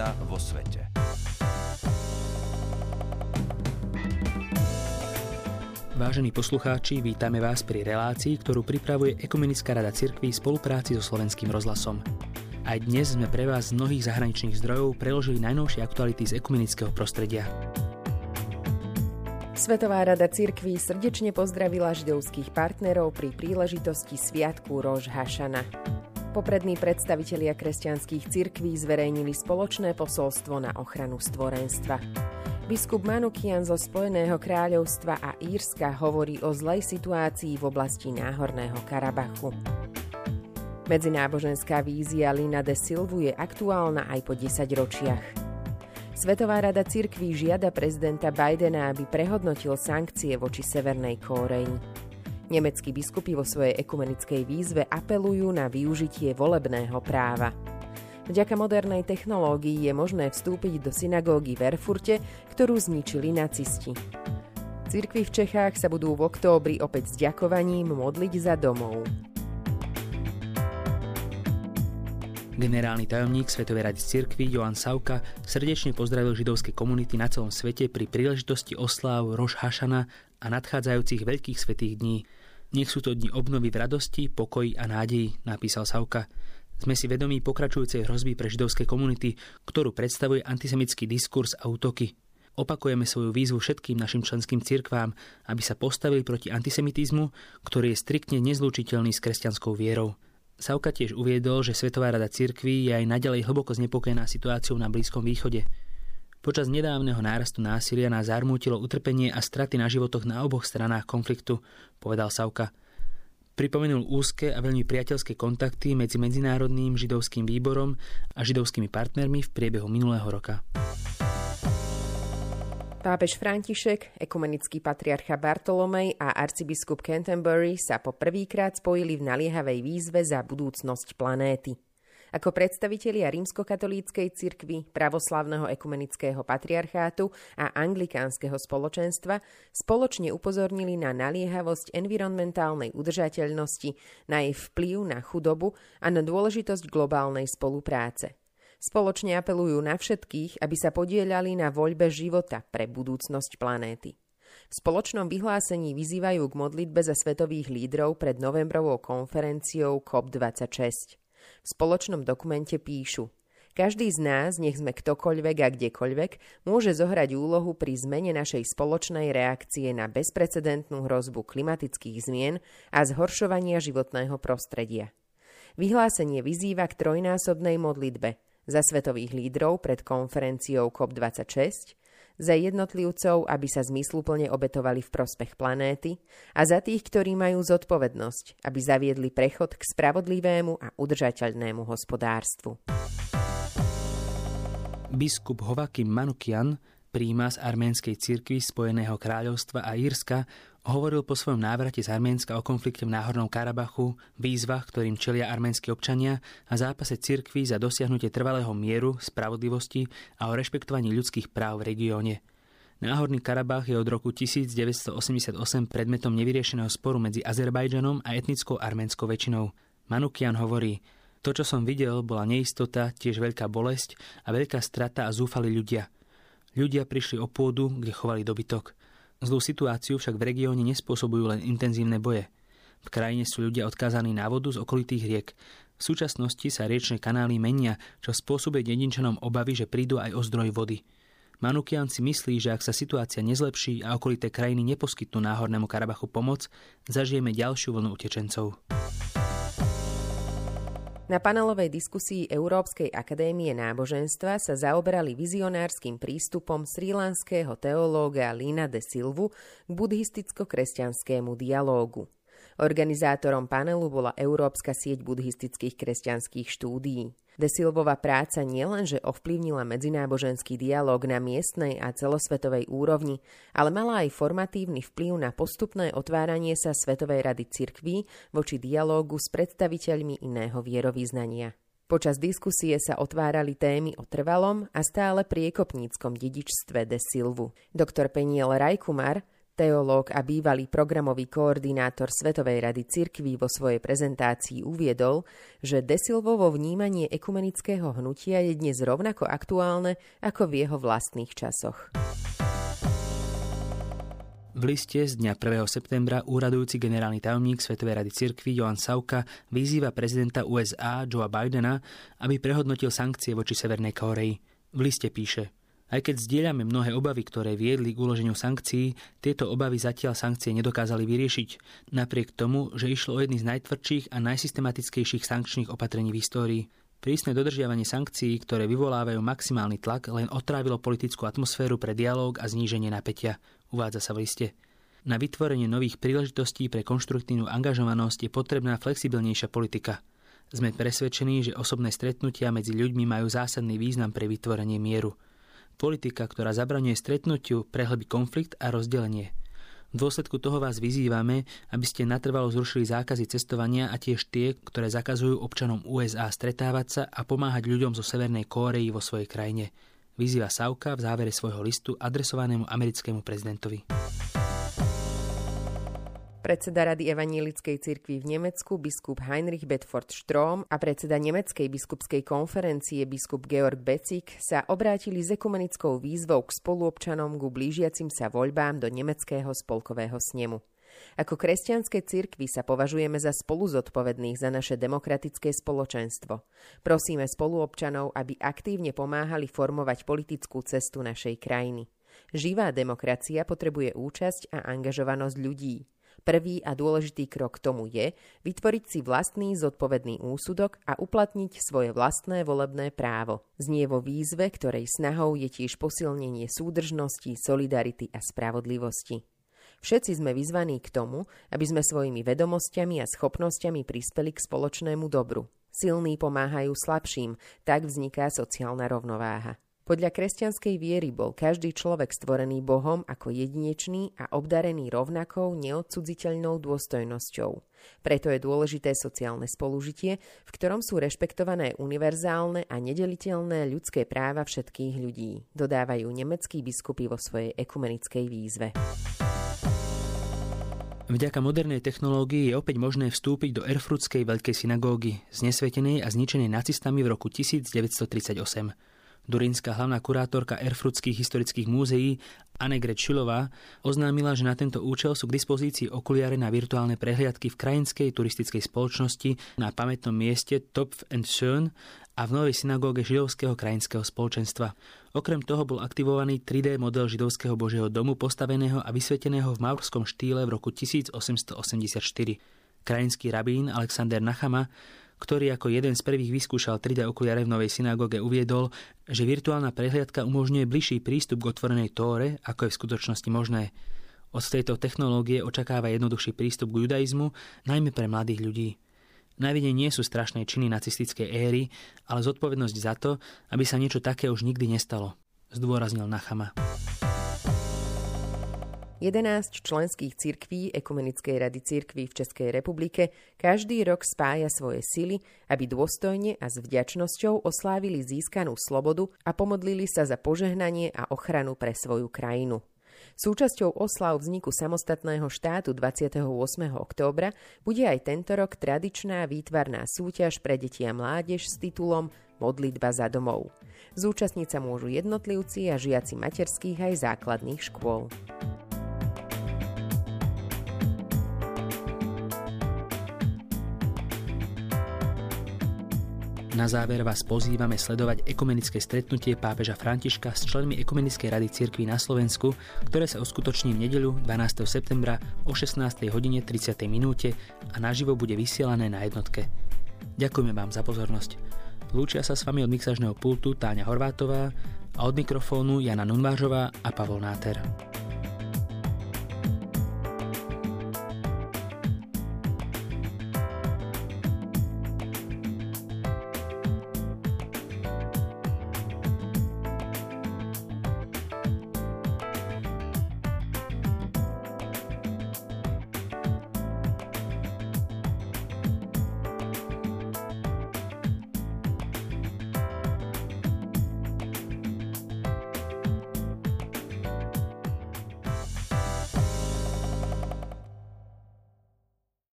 zmena vo svete. Vážení poslucháči, vítame vás pri relácii, ktorú pripravuje Ekumenická rada cirkví v spolupráci so Slovenským rozhlasom. Aj dnes sme pre vás z mnohých zahraničných zdrojov preložili najnovšie aktuality z ekumenického prostredia. Svetová rada cirkví srdečne pozdravila židovských partnerov pri príležitosti Sviatku Rož Hašana. Poprední predstavitelia kresťanských cirkví zverejnili spoločné posolstvo na ochranu stvorenstva. Biskup Manukian zo Spojeného kráľovstva a Írska hovorí o zlej situácii v oblasti Náhorného Karabachu. Medzináboženská vízia Lina de Silvu je aktuálna aj po 10 ročiach. Svetová rada cirkví žiada prezidenta Bidena, aby prehodnotil sankcie voči Severnej Kóreji. Nemeckí biskupy vo svojej ekumenickej výzve apelujú na využitie volebného práva. Vďaka modernej technológii je možné vstúpiť do synagógy v Erfurte, ktorú zničili nacisti. Cirkvy v Čechách sa budú v októbri opäť s ďakovaním modliť za domov. Generálny tajomník Svetovej rady cirkvi Joan Sauka srdečne pozdravil židovské komunity na celom svete pri príležitosti osláv Roš Hašana a nadchádzajúcich veľkých svetých dní. Nech sú to dni obnovy v radosti, pokoji a nádeji, napísal Sauka. Sme si vedomí pokračujúcej hrozby pre židovské komunity, ktorú predstavuje antisemický diskurs a útoky. Opakujeme svoju výzvu všetkým našim členským cirkvám, aby sa postavili proti antisemitizmu, ktorý je striktne nezlúčiteľný s kresťanskou vierou. Sauka tiež uviedol, že Svetová rada cirkví je aj naďalej hlboko znepokojená situáciou na Blízkom východe. Počas nedávneho nárastu násilia nás zarmútilo utrpenie a straty na životoch na oboch stranách konfliktu, povedal Sauka. Pripomenul úzke a veľmi priateľské kontakty medzi Medzinárodným židovským výborom a židovskými partnermi v priebehu minulého roka. Pápež František, ekumenický patriarcha Bartolomej a arcibiskup Canterbury sa po prvýkrát spojili v naliehavej výzve za budúcnosť planéty. Ako predstavitelia rímskokatolíckej cirkvy, pravoslavného ekumenického patriarchátu a anglikánskeho spoločenstva spoločne upozornili na naliehavosť environmentálnej udržateľnosti, na jej vplyv na chudobu a na dôležitosť globálnej spolupráce. Spoločne apelujú na všetkých, aby sa podielali na voľbe života pre budúcnosť planéty. V spoločnom vyhlásení vyzývajú k modlitbe za svetových lídrov pred novembrovou konferenciou COP26. V spoločnom dokumente píšu každý z nás, nech sme ktokoľvek a kdekoľvek, môže zohrať úlohu pri zmene našej spoločnej reakcie na bezprecedentnú hrozbu klimatických zmien a zhoršovania životného prostredia. Vyhlásenie vyzýva k trojnásobnej modlitbe za svetových lídrov pred konferenciou COP26, za jednotlivcov, aby sa zmysluplne obetovali v prospech planéty a za tých, ktorí majú zodpovednosť, aby zaviedli prechod k spravodlivému a udržateľnému hospodárstvu. Biskup Hovakim Manukian príma z arménskej cirkvi Spojeného kráľovstva a Írska hovoril po svojom návrate z Arménska o konflikte v Náhornom Karabachu, výzvach, ktorým čelia arménsky občania a zápase cirkvi za dosiahnutie trvalého mieru, spravodlivosti a o rešpektovaní ľudských práv v regióne. Náhorný Karabach je od roku 1988 predmetom nevyriešeného sporu medzi Azerbajdžanom a etnickou arménskou väčšinou. Manukian hovorí, to, čo som videl, bola neistota, tiež veľká bolesť a veľká strata a zúfali ľudia – Ľudia prišli o pôdu, kde chovali dobytok. Zlú situáciu však v regióne nespôsobujú len intenzívne boje. V krajine sú ľudia odkázaní na vodu z okolitých riek. V súčasnosti sa riečne kanály menia, čo spôsobuje dedinčanom obavy, že prídu aj o zdroj vody. Manukian si myslí, že ak sa situácia nezlepší a okolité krajiny neposkytnú náhornému Karabachu pomoc, zažijeme ďalšiu vlnu utečencov. Na panelovej diskusii Európskej akadémie náboženstva sa zaoberali vizionárskym prístupom srílanského teológa Lina de Silvu k buddhisticko-kresťanskému dialógu. Organizátorom panelu bola Európska sieť buddhistických kresťanských štúdií. De Silvova práca nielenže ovplyvnila medzináboženský dialog na miestnej a celosvetovej úrovni, ale mala aj formatívny vplyv na postupné otváranie sa Svetovej rady cirkví voči dialógu s predstaviteľmi iného vierovýznania. Počas diskusie sa otvárali témy o trvalom a stále priekopníckom dedičstve de Silvu. Doktor Peniel Rajkumar, Teológ a bývalý programový koordinátor Svetovej rady cirkví vo svojej prezentácii uviedol, že Desilvovo vnímanie ekumenického hnutia je dnes rovnako aktuálne ako v jeho vlastných časoch. V liste z dňa 1. septembra úradujúci generálny tajomník Svetovej rady cirkvi Johan Sauka vyzýva prezidenta USA Joea Bidena, aby prehodnotil sankcie voči Severnej Kóreji. V liste píše Aj keď zdieľame mnohé obavy, ktoré viedli k uloženiu sankcií, tieto obavy zatiaľ sankcie nedokázali vyriešiť, napriek tomu, že išlo o jedny z najtvrdších a najsystematickejších sankčných opatrení v histórii. Prísne dodržiavanie sankcií, ktoré vyvolávajú maximálny tlak, len otrávilo politickú atmosféru pre dialóg a zníženie napätia uvádza sa v liste. Na vytvorenie nových príležitostí pre konštruktívnu angažovanosť je potrebná flexibilnejšia politika. Sme presvedčení, že osobné stretnutia medzi ľuďmi majú zásadný význam pre vytvorenie mieru. Politika, ktorá zabraňuje stretnutiu, prehlbí konflikt a rozdelenie. V dôsledku toho vás vyzývame, aby ste natrvalo zrušili zákazy cestovania a tiež tie, ktoré zakazujú občanom USA stretávať sa a pomáhať ľuďom zo Severnej Kórei vo svojej krajine vyzýva Sauka v závere svojho listu adresovanému americkému prezidentovi. Predseda Rady Evanielickej cirkvi v Nemecku biskup Heinrich Bedford Strom a predseda Nemeckej biskupskej konferencie biskup Georg Becik sa obrátili s ekumenickou výzvou k spoluobčanom ku blížiacim sa voľbám do nemeckého spolkového snemu. Ako kresťanské cirkvy sa považujeme za spolu zodpovedných za naše demokratické spoločenstvo. Prosíme spoluobčanov, aby aktívne pomáhali formovať politickú cestu našej krajiny. Živá demokracia potrebuje účasť a angažovanosť ľudí. Prvý a dôležitý krok tomu je vytvoriť si vlastný zodpovedný úsudok a uplatniť svoje vlastné volebné právo. Znie vo výzve, ktorej snahou je tiež posilnenie súdržnosti, solidarity a spravodlivosti. Všetci sme vyzvaní k tomu, aby sme svojimi vedomosťami a schopnosťami prispeli k spoločnému dobru. Silní pomáhajú slabším, tak vzniká sociálna rovnováha. Podľa kresťanskej viery bol každý človek stvorený Bohom ako jedinečný a obdarený rovnakou neodsudziteľnou dôstojnosťou. Preto je dôležité sociálne spolužitie, v ktorom sú rešpektované univerzálne a nedeliteľné ľudské práva všetkých ľudí, dodávajú nemeckí biskupy vo svojej ekumenickej výzve. Vďaka modernej technológii je opäť možné vstúpiť do Erfurtskej veľkej synagógy, znesvetenej a zničenej nacistami v roku 1938. Durinská hlavná kurátorka Erfurtských historických múzeí Annegret Šilová oznámila, že na tento účel sú k dispozícii okuliare na virtuálne prehliadky v krajinskej turistickej spoločnosti na pamätnom mieste Topf and Schön a v novej synagóge židovského krajinského spoločenstva. Okrem toho bol aktivovaný 3D model židovského božieho domu postaveného a vysveteného v maurskom štýle v roku 1884. Krajinský rabín Alexander Nachama, ktorý ako jeden z prvých vyskúšal 3D okuliare v novej synagóge, uviedol, že virtuálna prehliadka umožňuje bližší prístup k otvorenej tóre, ako je v skutočnosti možné. Od tejto technológie očakáva jednoduchší prístup k judaizmu, najmä pre mladých ľudí. Na vine nie sú strašné činy nacistickej éry, ale zodpovednosť za to, aby sa niečo také už nikdy nestalo, zdôraznil Nachama. 11 členských cirkví Ekumenickej rady cirkví v Českej republike každý rok spája svoje sily, aby dôstojne a s vďačnosťou oslávili získanú slobodu a pomodlili sa za požehnanie a ochranu pre svoju krajinu. Súčasťou oslav vzniku samostatného štátu 28. októbra bude aj tento rok tradičná výtvarná súťaž pre deti a mládež s titulom Modlitba za domov. Zúčastniť sa môžu jednotlivci a žiaci materských aj základných škôl. Na záver vás pozývame sledovať ekumenické stretnutie pápeža Františka s členmi Ekumenickej rady cirkvi na Slovensku, ktoré sa uskutoční v nedeľu 12. septembra o 16. hodine 30. minúte a naživo bude vysielané na jednotke. Ďakujeme vám za pozornosť. Lúčia sa s vami od mixažného pultu Táňa Horvátová a od mikrofónu Jana Nunvážová a Pavol Náter.